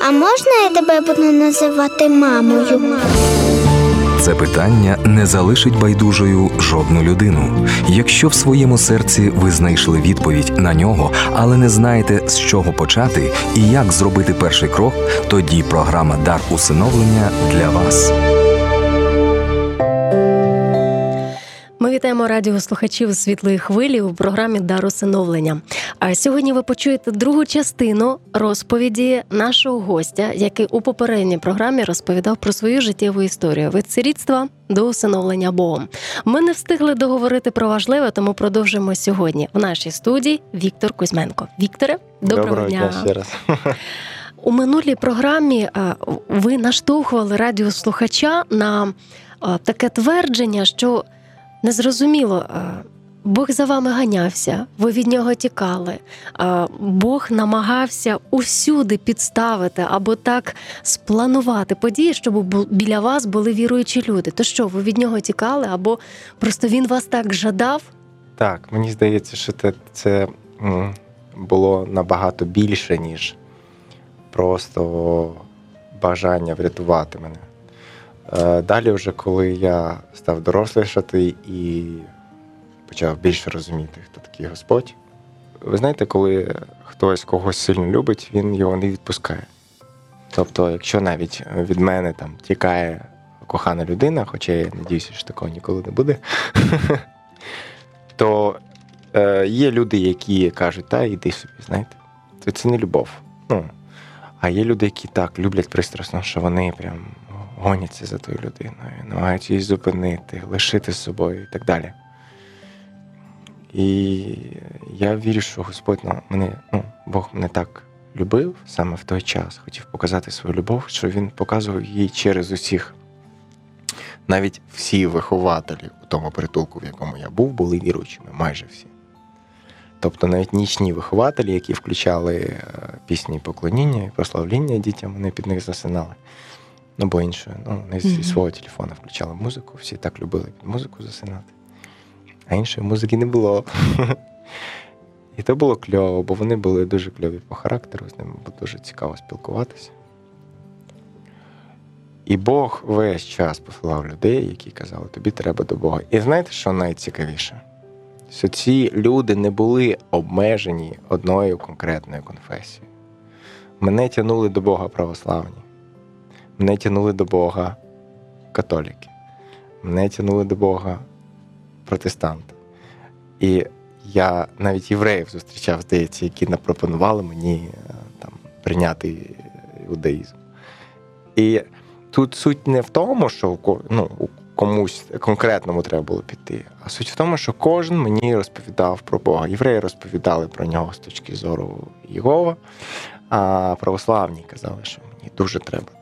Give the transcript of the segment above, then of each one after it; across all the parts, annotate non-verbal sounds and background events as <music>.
а можна я тебе буду називати мамою? Це питання не залишить байдужою жодну людину. Якщо в своєму серці ви знайшли відповідь на нього, але не знаєте з чого почати і як зробити перший крок, тоді програма Дар усиновлення для вас. Вітаємо радіослухачів світлої хвилі у програмі Дар усиновлення. А сьогодні ви почуєте другу частину розповіді нашого гостя, який у попередній програмі розповідав про свою життєву історію від сирітства до усиновлення Богом. Ми не встигли договорити про важливе, тому продовжимо сьогодні. В нашій студії Віктор Кузьменко. Вікторе, доброго, доброго дня. дня ще раз. У минулій програмі е, ви наштовхували радіослухача на е, таке твердження, що незрозуміло. е, Бог за вами ганявся, ви від нього тікали. е, Бог намагався усюди підставити або так спланувати події, щоб біля вас були віруючі люди. То що, ви від нього тікали, або просто він вас так жадав? Так, мені здається, що це, це було набагато більше, ніж просто бажання врятувати мене. Е, Далі, вже коли я став дорослішати і почав більше розуміти, хто такий Господь. Ви знаєте, коли хтось когось сильно любить, він його не відпускає. Тобто, якщо навіть від мене там тікає кохана людина, хоча я надіюся, що такого ніколи не буде, <laughs> то е, є люди, які кажуть, та йди собі, знаєте, це, не любов. Ну, а є люди, які так люблять пристрасно, що вони прям гоняться за тою людиною, намагаються її зупинити, лишити з собою і так далі. І я вірю, що Господь на мене, ну, Бог мене так любив саме в той час, хотів показати свою любов, що він показував її через усіх. Навіть всі вихователі у тому притулку, в якому я був, були віруючими, майже всі. Тобто навіть нічні вихователі, які включали е, пісні поклоніння і прославління дітям, вони під них засинали. Ну, бо інше, ну, не зі свого телефона включали музику, всі так любили під музику засинати. А іншої музики не було. <laughs> І то було кльово, бо вони були дуже кльові по характеру, з ними було дуже цікаво спілкуватися. І Бог весь час посилав людей, які казали, тобі треба до Бога. І знаєте, що найцікавіше? Що ці люди не були обмежені одною конкретною конфесією. Мене тягнули до Бога православні, мене тягнули до Бога католіки, мене тягнули до Бога протестанти. І я навіть євреїв зустрічав, здається, які напропонували мені е, там прийняти іудаїзм. І тут суть не в тому, що ну, комусь конкретному треба було піти, а суть в тому, що кожен мені розповідав про Бога. Євреї розповідали про нього з точки зору Єгова, а православні казали, що мені дуже треба.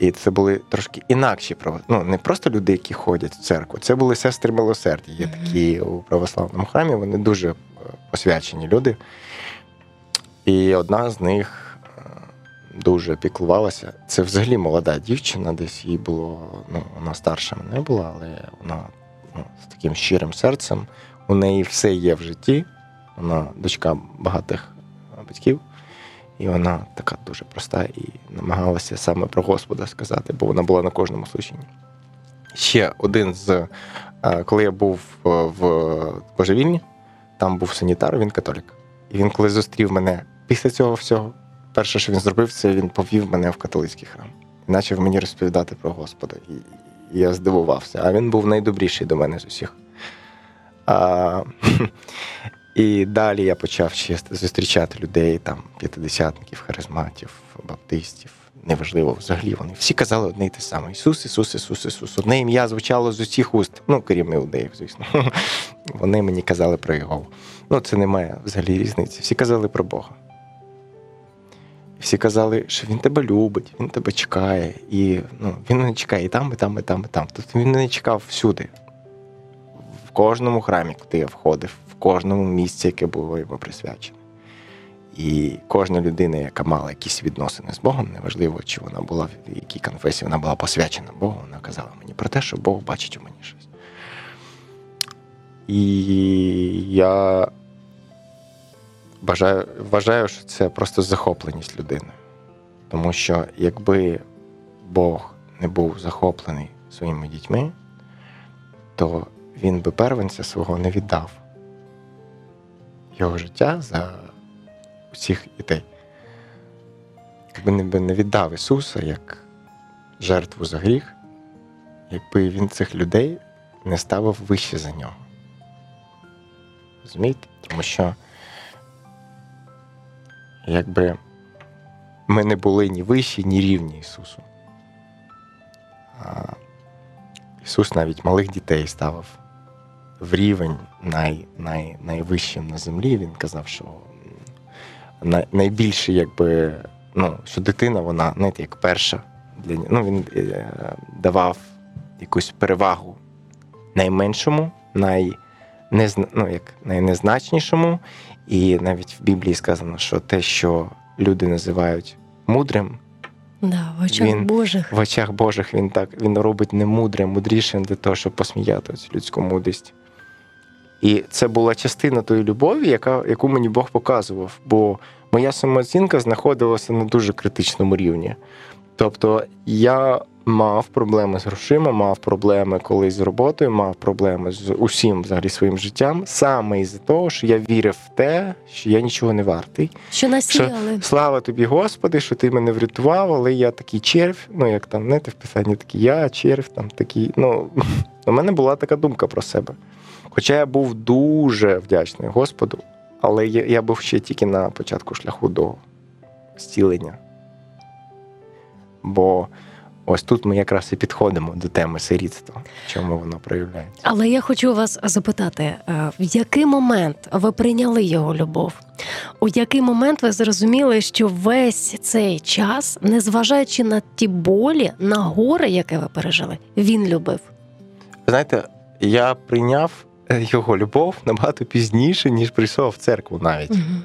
І це були трошки інакші ну, не просто люди, які ходять в церкву, це були сестри милосердя. Є такі у православному храмі, вони дуже е, посвячені люди. І одна з них е, дуже піклувалася. Це взагалі молода дівчина, десь їй було, ну, вона старша мене була, але вона ну, з таким щирим серцем. У неї все є в житті. Вона дочка багатих е, батьків. І вона така дуже проста і намагалася саме про Господа сказати, бо вона була на кожному служінні. Ще один з е, коли я був е, в божевільні, там був санітар, він католік. І він, коли зустрів мене після цього всього, перше, що він зробив, це він повів мене в католицький храм і почав мені розповідати про Господа. І, я здивувався. А він був найдобріший до мене з усіх. І далі я почав зустрічати людей, там, п'ятидесятників, харизматів, баптистів. Неважливо, взагалі вони всі казали одне й те саме: Ісус, Ісус, Ісус, Ісус. Одне ім'я звучало з усіх уст. Ну, крім іудеїв, звісно. <laughs> Вони мені казали про Його. Ну, це немає взагалі різниці. Всі казали про Бога. Всі казали, що він тебе любить, він тебе чекає. І ну, він не чекає і там, і там, і там, і там. Тобто він не чекав всюди. В кожному храмі, куди я входив, кожному місці, яке було йому присвячене. І кожна людина, яка мала якісь відносини з Богом, неважливо, чи вона була в якій конфесії вона була посвячена Богу, вона казала мені про те, що Бог бачить у мені щось. І я бажаю, вважаю, що це просто захопленість людиною. Тому що якби Бог не був захоплений своїми дітьми, то він би первенця свого не віддав його життя за усіх дітей. Якби не віддав Ісуса як жертву за гріх, якби він цих людей не ставив вище за нього. Розумієте? Тому що якби ми не були ні вищі, ні рівні Ісусу. А Ісус навіть малих дітей ставив в рівень най, най, найвищим на землі. Він казав, що най, найбільше, якби, ну, що дитина, вона знаєте, як перша для. Ну, він е, давав якусь перевагу найменшому, най, незна, ну, як найнезначнішому. І навіть в Біблії сказано, що те, що люди називають мудрим, Да, в очах Він- Божих. в очах Божих він так він робить не мудре, мудрішим для того, щоб посміяти цю людську мудрість. І це була частина тої любові, яка, яку мені Бог показував. Бо моя самооцінка знаходилася на дуже критичному рівні. Тобто я мав проблеми з грошима, мав проблеми колись з роботою, мав проблеми з усім взагалі своїм життям, саме із-за того, що я вірив в те, що я нічого не вартий. Що насіяли. Слава тобі, Господи, що ти мене врятував, але я такий червь, ну як там, знаєте, в писанні такий я, червь, там такий. Ну, <laughs> у мене була така думка про себе. Хоча я був дуже вдячний Господу, але я, я був ще тільки на початку шляху до зцілення. Бо ось тут ми якраз і підходимо до теми сирітства, чому воно проявляється. Але я хочу вас запитати, е, в який момент ви прийняли його любов? У який момент ви зрозуміли, що весь цей час, незважаючи на ті болі, на горе, яке ви пережили, він любив? Знаєте, я прийняв його любов набагато пізніше, ніж прийшов в церкву навіть. Мгм.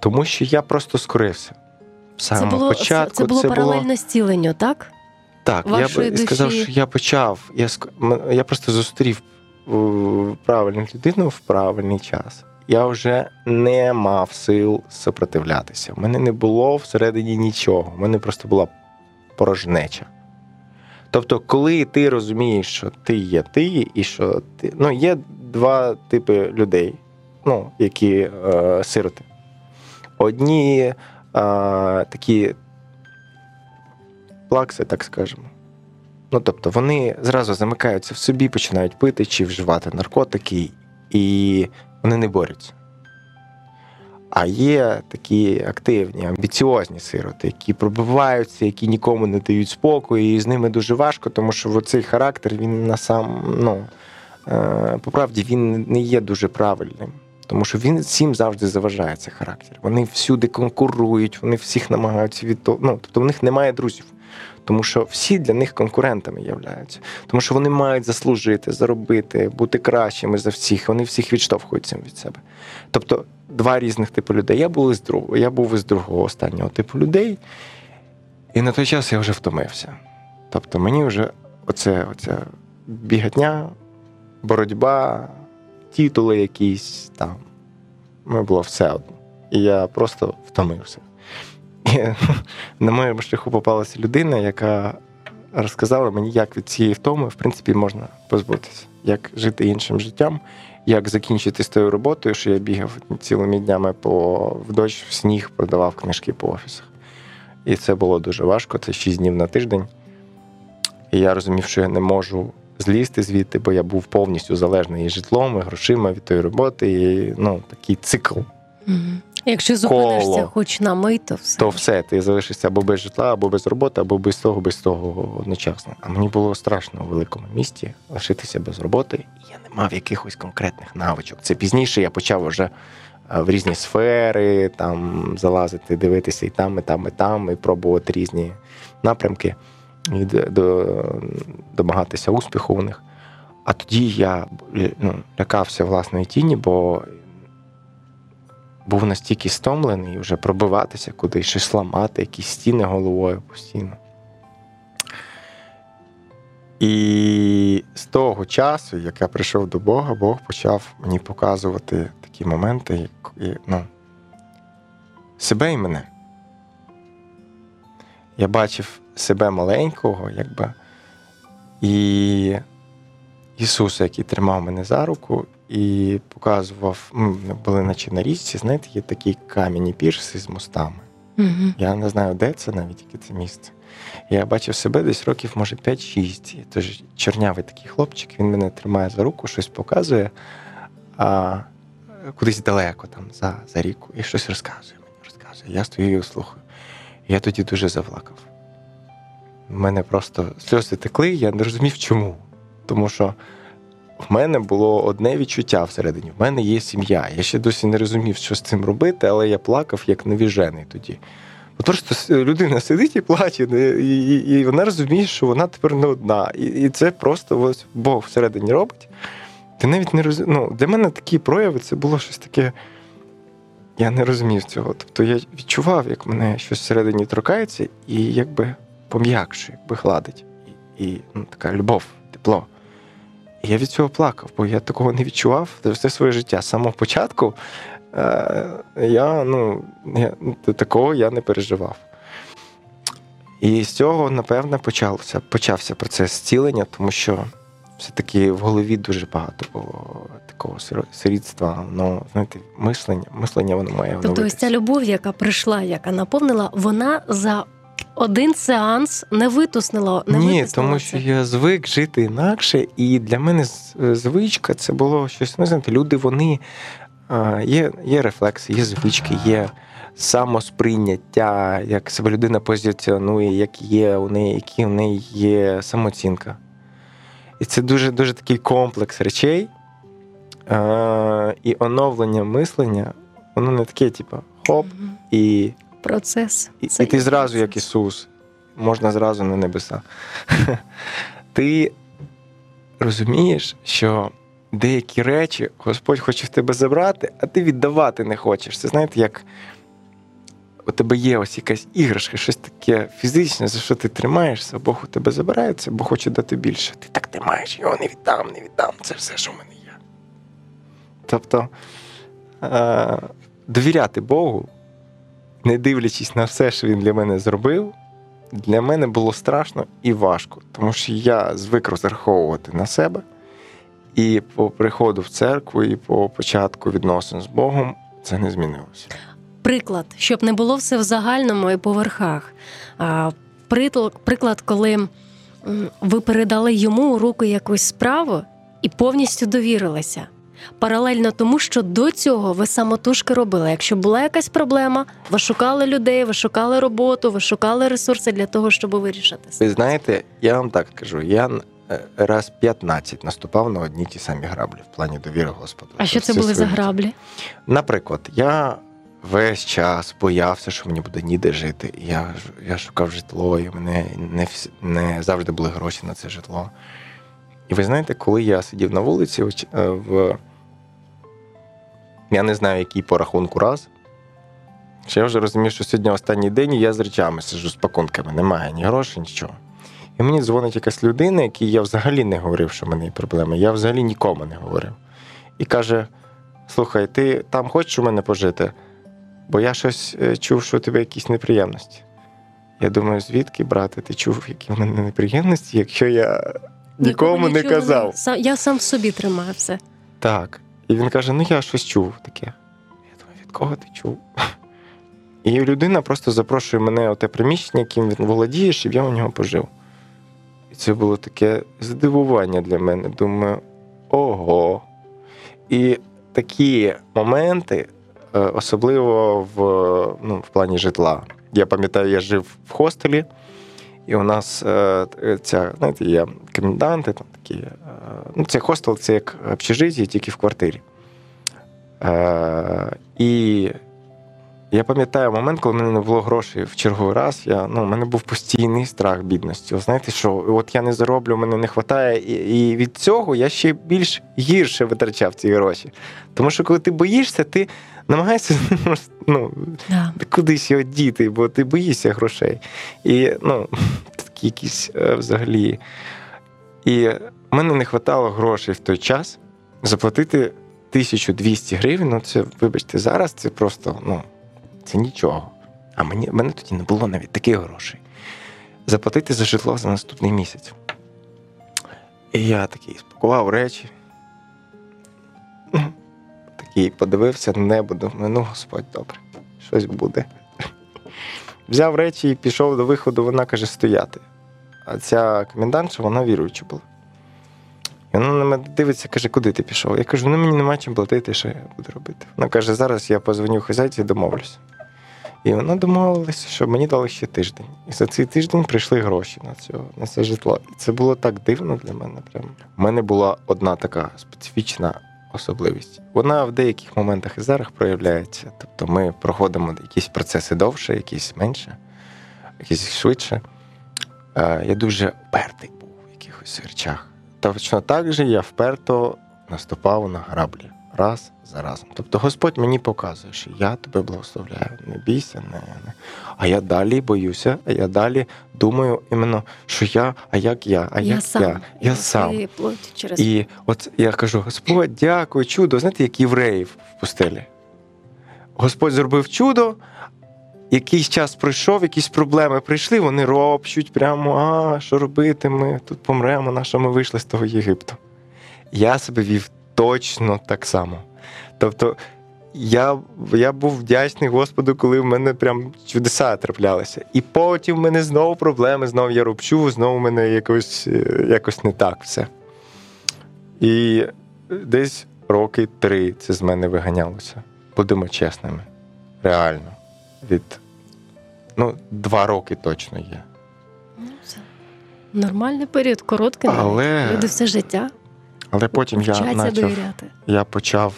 Тому що я просто скорився. В Це було початку це було паралельно зціленню, так? Так, я вашої б сказав, що я почав. Я, я просто зустрів е, правильну людину в правильний час. Я вже не мав сил сопротивлятися. У мене не було всередині нічого. У мене просто була порожнеча. Тобто, коли ти розумієш, що ти є ти, і що ти. Ну, є два типи людей, ну, які е, сироти. Одні е, такі плакси, так скажемо. Ну, тобто, вони зразу замикаються в собі, починають пити чи вживати наркотики, і вони не борються. А є такі активні, амбіціозні сироти, які пробиваються, які нікому не дають спокою, і з ними дуже важко, тому що цей характер він на сам, ну, по правді, він не є дуже правильним. Тому що він всім завжди заважає цей характер. Вони всюди конкурують, вони всіх намагаються від. Ну, тобто в них немає друзів. Тому що всі для них конкурентами являються. Тому що вони мають заслужити, заробити, бути кращими за всіх. Вони всіх відштовхують цим від себе. Тобто, два різних типу людей. Я був із другого, я був із другого останнього типу людей, і на той час я вже втомився. Тобто, мені вже оце, оце бігатня, боротьба, титули якісь там. Мені було все одно. І я просто втомився. І <laughs> на моєму шляху попалася людина, яка розказала мені, як від цієї втоми, в принципі, можна позбутися, як жити іншим життям, як закінчити з тою роботою, що я бігав цілими днями по в дощ, в сніг, продавав книжки по офісах. І це було дуже важко, це 6 днів на тиждень. І я розумів, що я не можу злізти звідти, бо я був повністю залежний і житлом, і грошима від тої роботи. І ну, такий цикл. Якщо зупинишся Коло. хоч на мить, то все. То все, ти залишишся або без житла, або без роботи, або без того, без того одночасно. А мені було страшно у великому місті лишитися без роботи. І я не мав якихось конкретних навичок. Це пізніше я почав вже е, в різні сфери там залазити, дивитися і там, і там, і там, і пробувати різні напрямки і домагатися успіху у них. А тоді я ну, лякався власної тіні, бо був настільки стомлений вже пробиватися кудись, щось ламати, якісь стіни головою постійно. І з того часу, як я прийшов до Бога, Бог почав мені показувати такі моменти, як, ну, себе і мене. Я бачив себе маленького, якби, і Ісуса, який тримав мене за руку і показував, ми були наче на річці, знаєте, є такі кам'яні пірси з мостами. Угу. Я не знаю, де це навіть яке це місце. Я бачив себе десь років, може, 5-6. Тож чорнявий такий хлопчик, він мене тримає за руку, щось показує, а кудись далеко там за, за ріку, і щось розказує мені, розказує. Я стою і слухаю. Я тоді дуже заплакав. У мене просто сльози текли, я не розумів, чому. Тому що в мене було одне відчуття всередині. В мене є сім'я. Я ще досі не розумів, що з цим робити, але я плакав як невіжений тоді. От просто людина сидить і плаче, і, і, і вона розуміє, що вона тепер не одна. І і це просто ось Бог всередині робить. Ти навіть не роз... ну, Для мене такі прояви це було щось таке. Я не розумів цього. Тобто я відчував, як мене щось всередині торкається, і якби пом'якшує, якби гладить. І, і ну, така любов, тепло. І я від цього плакав, бо я такого не відчував за все своє життя. З самого початку е, я, ну, я, такого я не переживав. І з цього, напевне, почався, почався процес зцілення, тому що все-таки в голові дуже багато було такого сирітства, ну, знаєте, мислення, мислення воно має Тобто ось ця любов, яка прийшла, яка наповнила, вона за один сеанс не витуснило, не Ні, витиснуло тому це. що я звик жити інакше, і для мене звичка це було щось. Ну, знаєте, люди вони є, є рефлекси, є звички, є самосприйняття, як себе людина позиціонує, як є у неї, які у неї є самооцінка. І це дуже дуже такий комплекс речей. І оновлення мислення, воно не таке, типу, хоп, і процес. і, Це і ти зразу, як. Ісус, можна зразу на небеса. <laughs> Ти розумієш, що деякі речі Господь хоче в тебе забрати, а ти віддавати не хочеш. Це знаєте, як у тебе є ось якась іграшка, щось таке фізичне, за що ти тримаєшся, Бог у тебе забирається, бо хоче дати більше. Ти так тримаєш, його не віддам, не віддам. Це все, що в мене є. Тобто е- довіряти Богу не дивлячись на все, що він для мене зробив, для мене було страшно і важко, тому що я звик розраховувати на себе. І по приходу в церкву, і по початку відносин з Богом це не змінилося. Приклад, щоб не було все в загальному і по верхах. Приклад, коли ви передали йому у руку якусь справу і повністю довірилися. Паралельно тому, що до цього ви самотужки робили. Якщо була якась проблема, ви шукали людей, ви шукали роботу, ви шукали ресурси для того, щоб вирішити. Ви знаєте, я вам так кажу, я е, раз 15 наступав на одні ті самі граблі в плані довіри Господу. А що це Все були за граблі? Наприклад, я весь час боявся, що мені буде ніде жити. Я, ж- я шукав житло, і мене не, не завжди були гроші на це житло. І ви знаєте, коли я сидів на вулиці е, в. Я не знаю, який по рахунку раз. Що я вже розумів, що сьогодні останній день і я з речами сиджу з пакунками, немає ні грошей, нічого. І мені дзвонить якась людина, якій я взагалі не говорив, що в мене є проблеми. Я взагалі нікому не говорив. І каже: слухай, ти там хочеш у мене пожити? Бо я щось е, чув, що у тебе якісь неприємності. Я думаю, звідки, брате, ти чув, які в мене неприємності, якщо я нікому не казав. Сам- Я сам в собі тримаю все. Так. І він каже: ну я щось чув таке. Я думаю, від кого ти чув? І людина просто запрошує мене у те приміщення, яким він володіє, щоб я у нього пожив. І це було таке здивування для мене. Думаю, ого. І такі моменти, е, особливо в, ну, в плані житла. Я пам'ятаю, я жив в хостелі, і у нас е, ця, знаєте, є коменданти, там такі. е, Ну, це хостел, це як общежиття, тільки в квартирі. Е, і я пам'ятаю момент, коли в мене не було грошей в черговий раз. Я, ну, у мене був постійний страх бідності. Знаєте, що от я не зароблю, мене не вистачає. І, і від цього я ще більш гірше витрачав ці гроші. Тому що коли ти боїшся, ти намагаєшся <laughs> ну, Да. кудись його діти, бо ти боїшся грошей. І ну, <laughs> такі якісь е, взагалі. І мене не вистачало грошей в той час заплатити 1200 гривень. Ну, це, вибачте, зараз це просто ну, це нічого. а мені, в мене тоді не було навіть таких грошей. Заплатити за житло за наступний місяць. І я такий спакував речі. Такий подивився небо, думаю, ну, Господь, добре, щось буде. Взяв речі і пішов до виходу, вона каже, стояти. А ця комендантша, вона віруюча була. І вона на мене дивиться, каже, куди ти пішов? Я кажу, ну мені нема чим платити, що я буду робити. Вона каже, зараз я позвоню хазяйці і домовлюся. І вона домовилася, що мені дали ще тиждень. І за цей тиждень прийшли гроші на цього, на це житло. І це було так дивно для мене. Прям. У мене була одна така специфічна особливість. Вона в деяких моментах і зараз проявляється. Тобто ми проходимо якісь процеси довше, якісь менше, якісь швидше. Я дуже впертий був в якихось речах. Точно так же я вперто наступав на граблі раз за разом. Тобто Господь мені показує, що я тебе благословляю, не бійся, не, не. А я далі боюся, а я далі думаю іменно, що я, а як я, а я як сам. я, я сам. через І от я кажу: Господь, дякую, чудо. Знаєте, як євреїв в пустелі. Господь зробив чудо, якийсь час пройшов, якісь проблеми прийшли, вони ропщуть прямо, а що робити? Ми тут помремо, на що ми вийшли з того Єгипту. Я себе вів точно так само. Тобто, я, я був вдячний Господу, коли в мене прям чудеса траплялися. І потім в мене знову проблеми, знову я ропчу, знову в мене якось, е, якось не так все. І десь роки три це з мене виганялося. Будемо чесними. Реально. Від ну, два роки точно є. Ну, це нормальний період, короткий. Але, Люди все життя але потім я довіряти. я почав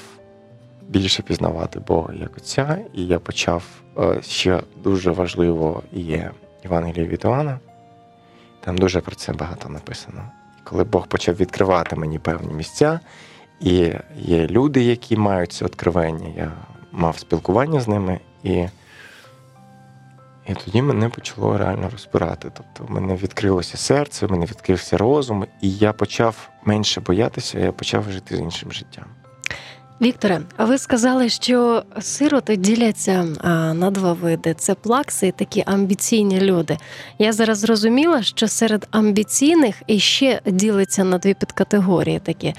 більше пізнавати Бога як Отця, і я почав е, ще дуже важливо є Євангеліє від Івана. Там дуже про це багато написано. Коли Бог почав відкривати мені певні місця, і є люди, які мають це відкривання, я мав спілкування з ними, і, і тоді мене почало реально розбирати. Тобто в мене відкрилося серце, мене відкрився розум, і я почав менше боятися, я почав жити з іншим життям. Вікторе, а ви сказали, що сироти діляться на два види: це плакси і такі амбіційні люди. Я зараз зрозуміла, що серед амбіційних іще ділиться на дві підкатегорії. Такі.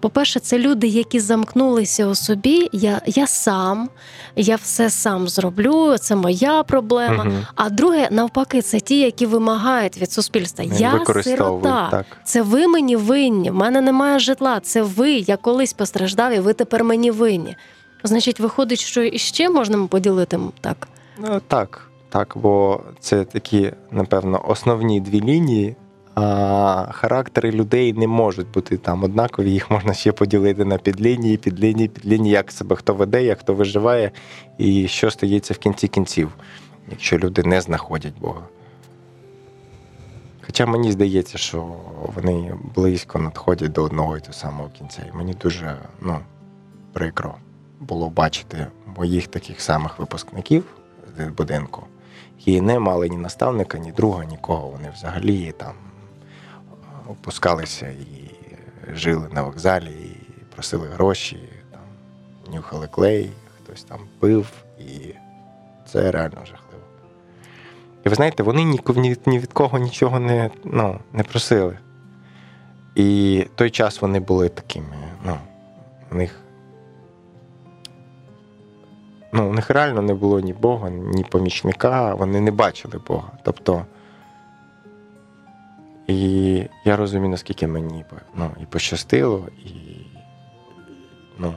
По-перше, це люди, які замкнулися у собі. Я, я сам, я все сам зроблю, це моя проблема. Мгм. А друге, навпаки, це ті, які вимагають від суспільства. Я сирота. так. Це ви мені винні. В мене немає житла. Це ви. Я колись постраждав, і ви тепер мені винні. Значить, виходить, що іще можна поділити так. Ну, так, так, бо це такі, напевно, основні дві лінії. А характери людей не можуть бути там однакові, їх можна ще поділити на підлінії, підлінії, підлінії, як себе хто веде, як хто виживає, і що стається в кінці кінців, якщо люди не знаходять Бога. Хоча мені здається, що вони близько надходять до одного і того самого кінця. І мені дуже ну, прикро було бачити моїх таких самих випускників з будинку, які не мали ні наставника, ні друга, нікого. Вони взагалі там опускалися і жили на вокзалі, і просили гроші, там, нюхали клей, хтось там пив, і це реально жахливо. І ви знаєте, вони ні, ні, ні від кого нічого не, ну, не просили. І той час вони були такими, ну, у них. Ну, у них реально не було ні Бога, ні помічника, вони не бачили Бога. Тобто. І я розумію, наскільки мені ну, і пощастило, і, ну,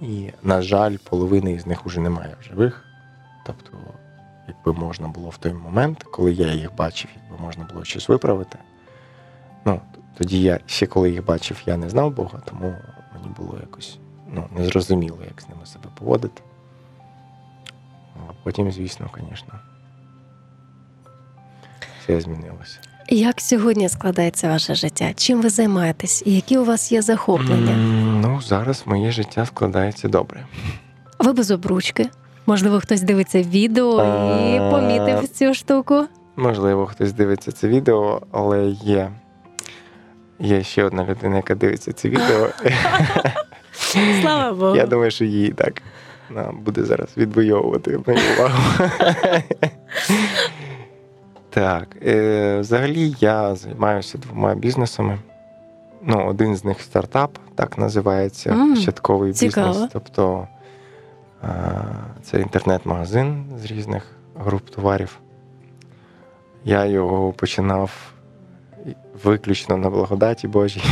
і, на жаль, половини з них вже немає в живих. Тобто, якби можна було в той момент, коли я їх бачив, якби можна було щось виправити. Ну, тоді я ще коли їх бачив, я не знав Бога, тому мені було якось ну, незрозуміло, як з ними себе поводити. А потім, звісно, звісно, все змінилося. Як сьогодні складається ваше життя? Чим ви займаєтесь? І які у вас є захоплення? Ну, зараз моє життя складається добре. Ви без обручки? Можливо, хтось дивиться відео і Е, помітив цю штуку. Можливо, хтось дивиться це відео, але є, є ще одна людина, яка дивиться це відео. <laughs> Слава Богу. Я думаю, що їй так буде зараз відвоювати мою увагу. Так, е, взагалі я займаюся двома бізнесами. Ну, один з них стартап, так називається М, початковий цікаво. бізнес. Тобто е, це інтернет-магазин з різних груп товарів. Я його починав виключно на благодаті Божій,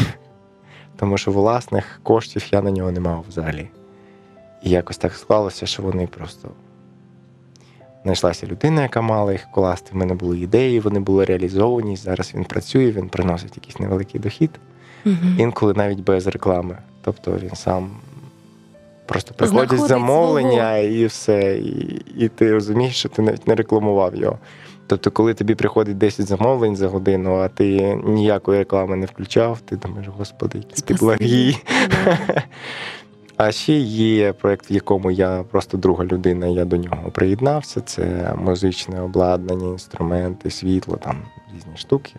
<laughs> тому що власних коштів я на нього не мав взагалі. І якось так склалося, що вони просто знайшлася людина, яка мала їх вкласти. В мене були ідеї, вони були реалізовані. Зараз він працює, він приносить якийсь невеликий дохід, Мгм. інколи навіть без реклами. Тобто він сам просто приходять замовлення і все. І, і ти розумієш, що ти навіть не рекламував його. Тобто, коли тобі приходить 10 замовлень за годину, а ти ніякої реклами не включав, ти думаєш, господи, який ти Спасибі. <laughs> А ще є проєкт, в якому я просто друга людина, я до нього приєднався. Це музичне обладнання, інструменти, світло, там різні штуки.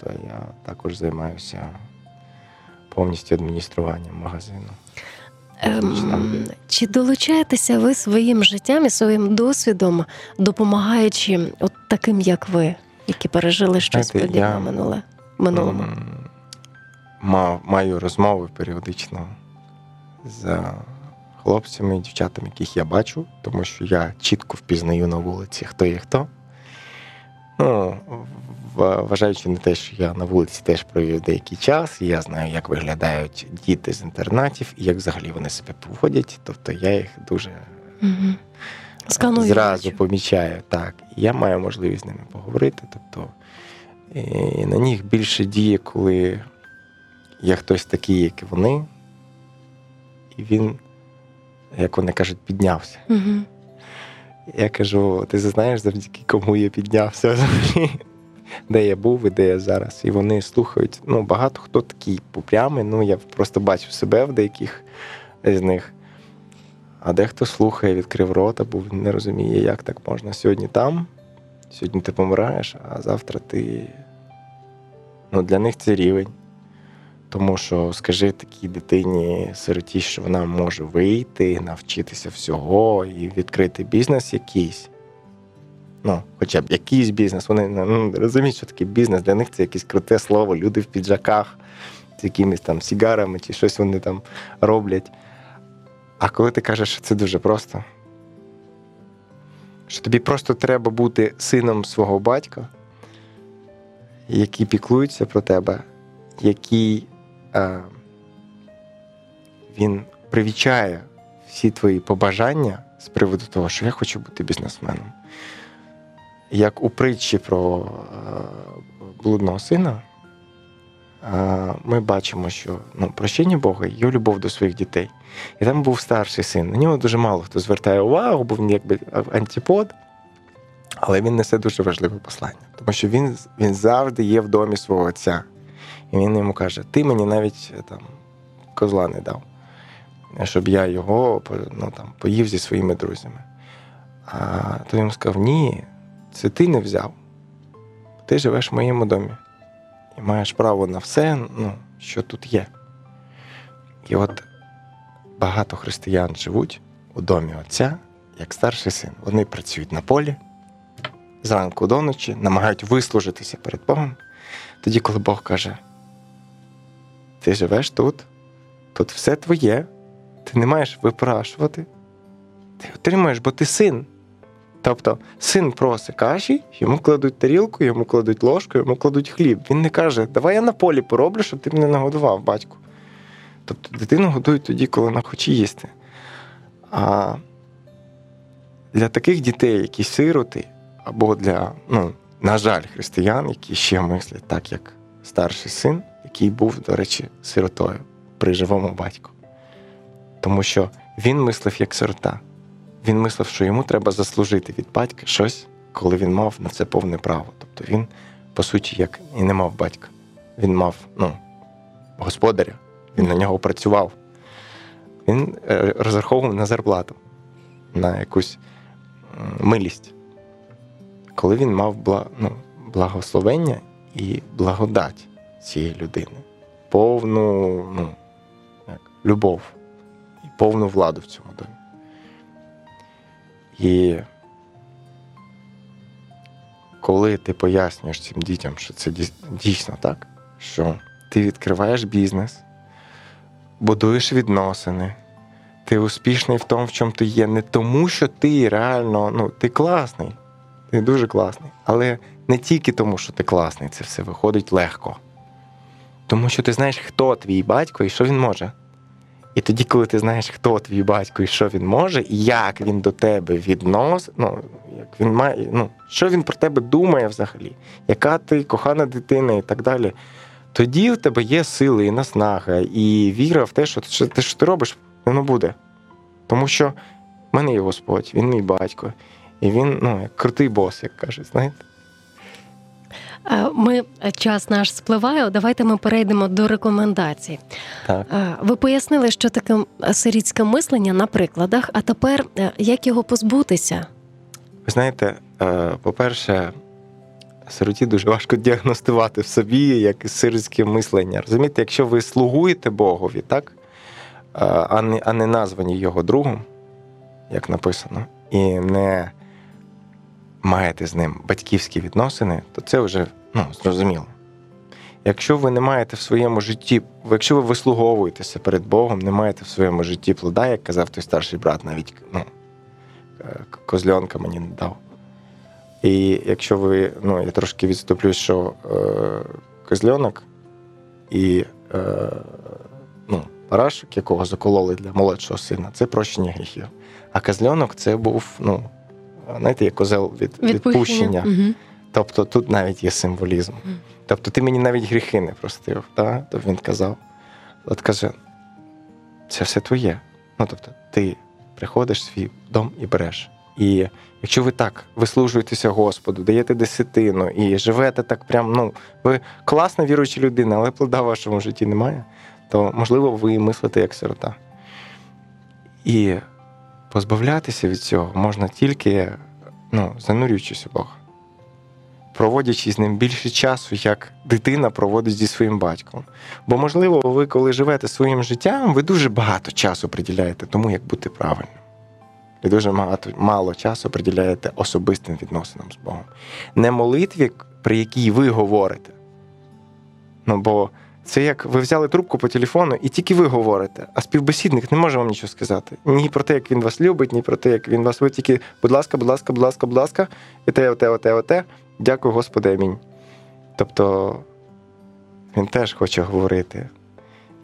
Тобто я також займаюся повністю адмініструванням магазину. Ем, чи долучаєтеся ви своїм життям і своїм досвідом, допомагаючи от таким, як ви, які пережили щось подібне минуле минулому? Маю розмови періодично з хлопцями і дівчатами, яких я бачу, тому що я чітко впізнаю на вулиці, хто є хто. Ну, вважаючи на те, що я на вулиці теж провів деякий час, і я знаю, як виглядають діти з інтернатів і як взагалі вони себе поводять. Тобто я їх дуже Угу. Сканую. зразу помічаю. Так, і я маю можливість з ними поговорити. Тобто і на них більше діє, коли є хтось такий, як і вони, і він, як вони кажуть, піднявся. Мгм. Я кажу: ти знаєш, завдяки кому я піднявся? Де я був і де я зараз. І вони слухають. Ну, багато хто такий попрямий. Ну, я просто бачу себе в деяких з них. А дехто слухає, відкрив рота, бо він не розуміє, як так можна. Сьогодні там, сьогодні ти помираєш, а завтра ти. Ну, для них це рівень. Тому що скажи такій дитині сироті, що вона може вийти, навчитися всього і відкрити бізнес якийсь. Ну, хоча б якийсь бізнес. Вони ну, розуміють, що таке бізнес. Для них це якесь круте слово, люди в піджаках з якимись там сігарами чи щось вони там роблять. А коли ти кажеш, що це дуже просто, що тобі просто треба бути сином свого батька, який піклується про тебе, який е, він привічає всі твої побажання з приводу того, що я хочу бути бізнесменом. Як у притчі про е, блудного сина, е, ми бачимо, що ну, прощення Бога його любов до своїх дітей. І там був старший син. На нього дуже мало хто звертає увагу, бо він якби антипод, але він несе дуже важливе послання, тому що він, він завжди є в домі свого отця. І він йому каже: ти мені навіть е, там козла не дав, щоб я його ну, там, поїв зі своїми друзями. А той йому сказав: ні, це ти не взяв. Ти живеш в моєму домі і маєш право на все, ну, що тут є. І от багато християн живуть у домі Отця, як старший син. Вони працюють на полі зранку до ночі, намагають вислужитися перед Богом. Тоді, коли Бог каже: ти живеш тут, тут все твоє, ти не маєш випрашувати, ти отримаєш, бо ти син. Тобто син просить каші, йому кладуть тарілку, йому кладуть ложку, йому кладуть хліб. Він не каже, давай я на полі пороблю, щоб ти мене нагодував, батьку. Тобто дитину годують тоді, коли вона хоче їсти. А для таких дітей, які сироти, або для, ну, на жаль, християн, які ще мислять так, як старший син, який був, до речі, сиротою при живому батьку. Тому що він мислив як сирота. Він мислив, що йому треба заслужити від батька щось, коли він мав на це повне право. Тобто він, по суті, як і не мав батька. Він мав ну, господаря, він на нього працював. Він е, розраховував на зарплату, на якусь милість. Коли він мав ну, благословення і благодать цієї людини, повну ну, як, любов і повну владу в цьому домі. І коли ти пояснюєш цим дітям, що це дійсно так, що ти відкриваєш бізнес, будуєш відносини, ти успішний в тому, в чому ти є, не тому, що ти реально, ну, ти класний, ти дуже класний, але не тільки тому, що ти класний, це все виходить легко. Тому що ти знаєш, хто твій батько і що він може. І тоді, коли ти знаєш, хто твій батько і що він може, і як він до тебе відносить, ну, як він має, ну, що він про тебе думає взагалі, яка ти кохана дитина і так далі, тоді в тебе є сили і наснага, і віра в те, що ти, що що ти робиш, воно буде. Тому що в мене є Господь, він мій батько, і він ну, як крутий бос, як кажуть, знаєте. Е, Ми час наш спливає. Давайте ми перейдемо до рекомендацій. Так. Е, Ви пояснили, що таке сирітське мислення на прикладах. А тепер е, як його позбутися? Ви знаєте, е, по-перше, сироті дуже важко діагностувати в собі як сирське мислення. Розумієте, якщо ви слугуєте Богові, так? Е, А не, а не названі його другом, як написано, і не маєте з ним батьківські відносини, то це вже ну, зрозуміло. Якщо ви не маєте в своєму житті, якщо ви вислуговуєтеся перед Богом, не маєте в своєму житті плода, як казав той старший брат, навіть ну, е, козльонка мені не дав. І якщо ви, ну я трошки відступлю, що е, козльонок і е, ну, парашок, якого закололи для молодшого сина, це прощення гріхів. А козльонок це був, ну, знаєте, як козел від відпущення. Угу. Тобто тут навіть є символізм. Мгм. Тобто ти мені навіть гріхи не простив. Да? То він казав. От каже, це все твоє. Ну тобто, ти приходиш в свій дом і береш. І якщо ви так вислужуєтеся Господу, даєте десятину і живете так, прям, ну, ви класна віруюча людина, але плода в вашому житті немає, то можливо ви мислите як сирота. І позбавлятися від цього можна тільки ну, занурюючись у Бога проводячи з ним більше часу, як дитина проводить зі своїм батьком. Бо, можливо, ви, коли живете своїм життям, ви дуже багато часу приділяєте тому, як бути правильним. І дуже багато, мало часу приділяєте особистим відносинам з Богом. Не молитві, при якій ви говорите. Ну, бо це як ви взяли трубку по телефону і тільки ви говорите, а співбесідник не може вам нічого сказати. Ні про те, як він вас любить, ні про те, як він вас ви тільки, будь ласка, будь ласка, будь ласка, будь ласка, і те, оте, оте, оте. Дякую, Господи, амінь. Тобто він теж хоче говорити.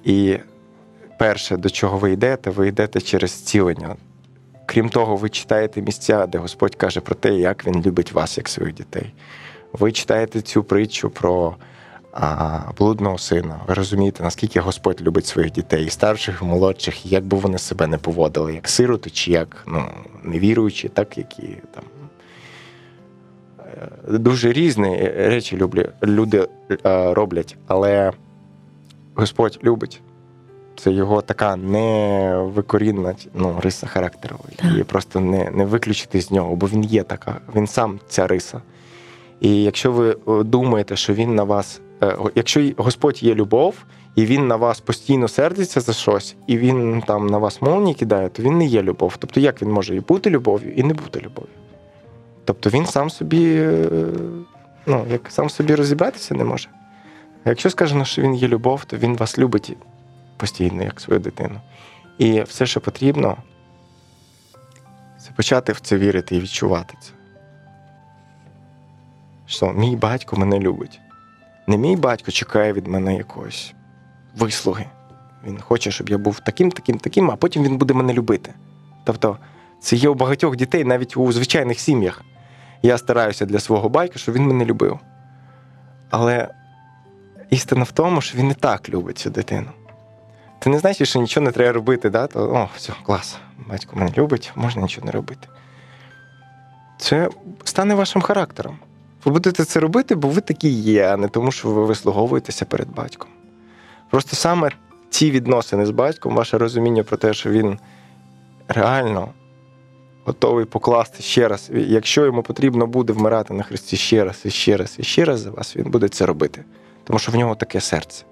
І перше, до чого ви йдете, ви йдете через зцілення. Крім того, ви читаєте місця, де Господь каже про те, як Він любить вас, як своїх дітей. Ви читаєте цю притчу про блудного сина. Ви розумієте, наскільки Господь любить своїх дітей, і старших, і молодших, і як би вони себе не поводили, як сироти, чи як ну, невіруючі, так які там. е, Дуже різні речі люблю, люди е, роблять, але Господь любить. Це його така невикорінна ну, риса характеру. І просто не, не виключити з нього, бо він є така, він сам ця риса. І якщо ви е, думаєте, що він на вас, якщо Господь є любов, і він на вас постійно сердиться за щось, і він там на вас молні кидає, то він не є любов. Тобто, як він може і бути любов'ю, і не бути любов'ю? Тобто він сам собі, е, ну, як сам собі розібратися не може. А якщо сказано, що він є любов, то він вас любить постійно, як свою дитину. І все, що потрібно, це почати в це вірити і відчувати це. Що мій батько мене любить. Не мій батько чекає від мене якоїсь вислуги. Він хоче, щоб я був таким, таким, таким, а потім він буде мене любити. Тобто, це є у багатьох дітей, навіть у звичайних сім'ях. Я стараюся для свого батька, щоб він мене любив. Але істина в тому, що він не так любить цю дитину. Ти не знаєш, що нічого не треба робити, да? то о, все, клас, батько мене любить, можна нічого не робити. Це стане вашим характером. Ви будете це робити, бо ви такі є, а не тому, що ви вислуговуєтеся перед батьком. Просто саме ці відносини з батьком, ваше розуміння про те, що він реально готовий покласти ще раз. Якщо йому потрібно буде вмирати на Христі ще раз, і ще раз, і ще раз за вас, він буде це робити. Тому що в нього таке серце.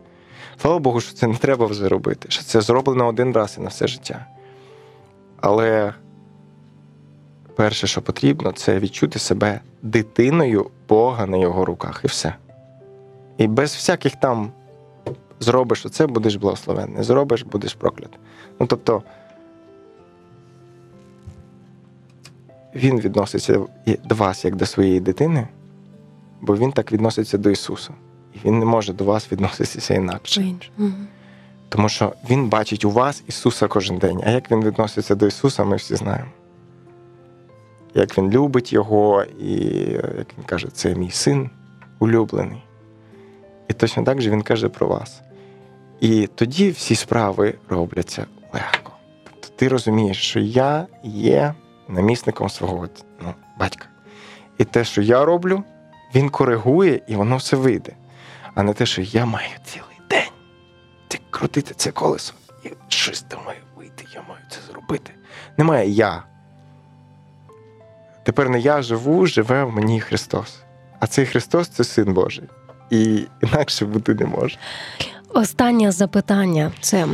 Слава Богу, що це не треба вже робити, що це зроблено один раз і на все життя. Але перше, що потрібно, це відчути себе дитиною Бога на його руках, і все. І без всяких там зробиш оце, будеш благословенний. Зробиш, будеш проклятий. Ну тобто. Він відноситься до вас як до своєї дитини, бо він так відноситься до Ісуса. І він не може до вас відноситися інакше. Тому що він бачить у вас Ісуса кожен день. А як він відноситься до Ісуса, ми всі знаємо. Як він любить Його, і як він каже, це мій син улюблений. І точно так же він каже про вас. І тоді всі справи робляться легко. Тобто ти розумієш, що я є намісником свого ну, батька. І те, що я роблю, він коригує, і воно все вийде. А не те, що я маю цілий день це крутити це колесо. І щось там вийти, я маю це зробити. Немає я. Тепер не я живу, живе в мені Христос. А цей Христос це син Божий. І інакше бути не може. Останнє запитання це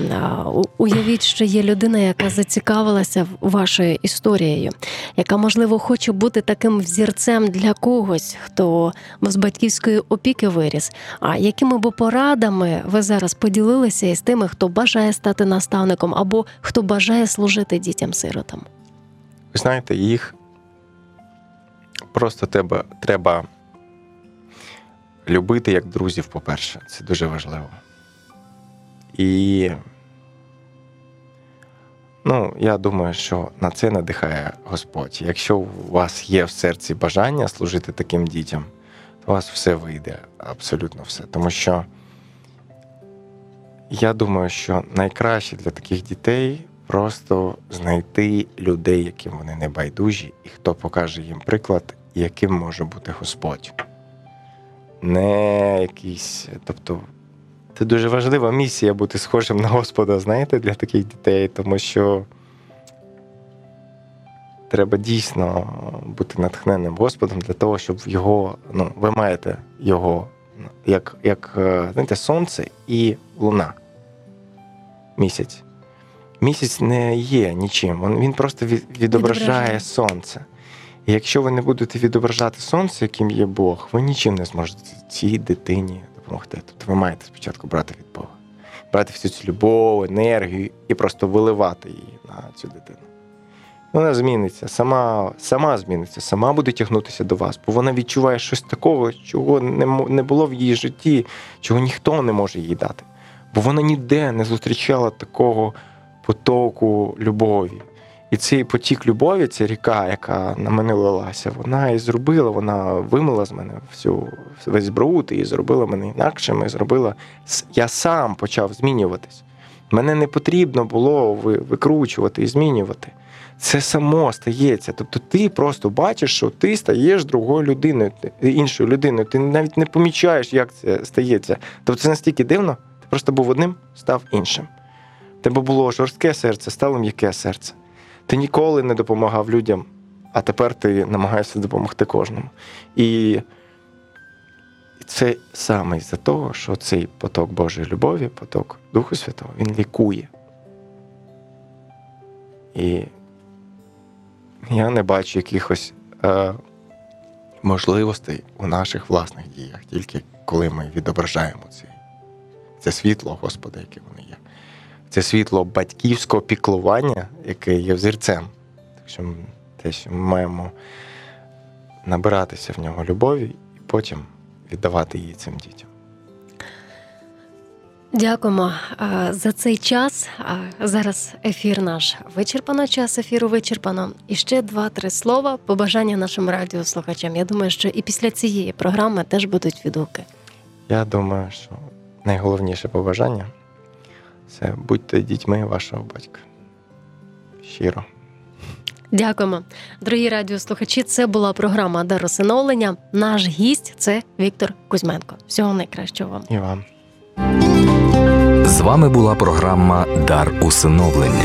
уявіть, що є людина, яка зацікавилася вашою історією, яка можливо хоче бути таким взірцем для когось, хто з батьківської опіки виріс. А якими б порадами ви зараз поділилися із тими, хто бажає стати наставником або хто бажає служити дітям-сиротам? Ви знаєте, їх просто треба, треба любити як друзів, по-перше. Це дуже важливо. І ну, я думаю, що на це надихає Господь. Якщо у вас є в серці бажання служити таким дітям, то у вас все вийде, абсолютно все. Тому що я думаю, що найкраще для таких дітей просто знайти людей, яким вони не байдужі, і хто покаже їм приклад, яким може бути Господь. Не якийсь, тобто, це дуже важлива місія бути схожим на Господа, знаєте, для таких дітей, тому що треба дійсно бути натхненним Господом для того, щоб його, ну, ви маєте його як, як е, знаєте, сонце і луна. Місяць. Місяць не є нічим. Він, просто Відображає. сонце. І якщо ви не будете відображати сонце, яким є Бог, ви нічим не зможете цій дитині допомогти. Тобто ви маєте спочатку брати від Бога, брати всю цю любов, енергію і просто виливати її на цю дитину. Вона зміниться, сама, сама зміниться, сама буде тягнутися до вас, бо вона відчуває щось такого, чого не, не було в її житті, чого ніхто не може їй дати. Бо вона ніде не зустрічала такого потоку любові. І цей потік любові, ця ріка, яка на мене лилася, вона і зробила, вона вимила з мене всю весь бруд і зробила мене інакшим, і зробила. Я сам почав змінюватись. Мене не потрібно було викручувати і змінювати. Це само стається. Тобто ти просто бачиш, що ти стаєш другою людиною, іншою людиною. Ти навіть не помічаєш, як це стається. Тобто це настільки дивно, ти просто був одним, став іншим. Тебе було жорстке серце, стало м'яке серце. Ти ніколи не допомагав людям, а тепер ти намагаєшся допомогти кожному. І це саме із-за того, що цей поток Божої любові, поток Духу Святого, він лікує. І я не бачу якихось е, можливостей у наших власних діях, тільки коли ми відображаємо цей, це світло Господа, яке воно є. Це світло батьківського піклування, яке є взірцем. Так що ми маємо набиратися в нього любові і потім віддавати її цим дітям. Дякуємо за цей час. Зараз ефір наш вичерпано, час ефіру вичерпано. І ще два-три слова побажання нашим радіослухачам. Я думаю, що і після цієї програми теж будуть відгуки. Я думаю, що найголовніше побажання це будьте дітьми вашого батька. Щиро. Дякуємо, дорогі радіослухачі. Це була програма Дар усиновлення. Наш гість це Віктор Кузьменко. Всього найкращого вам. І вам. З вами була програма Дар усиновлення.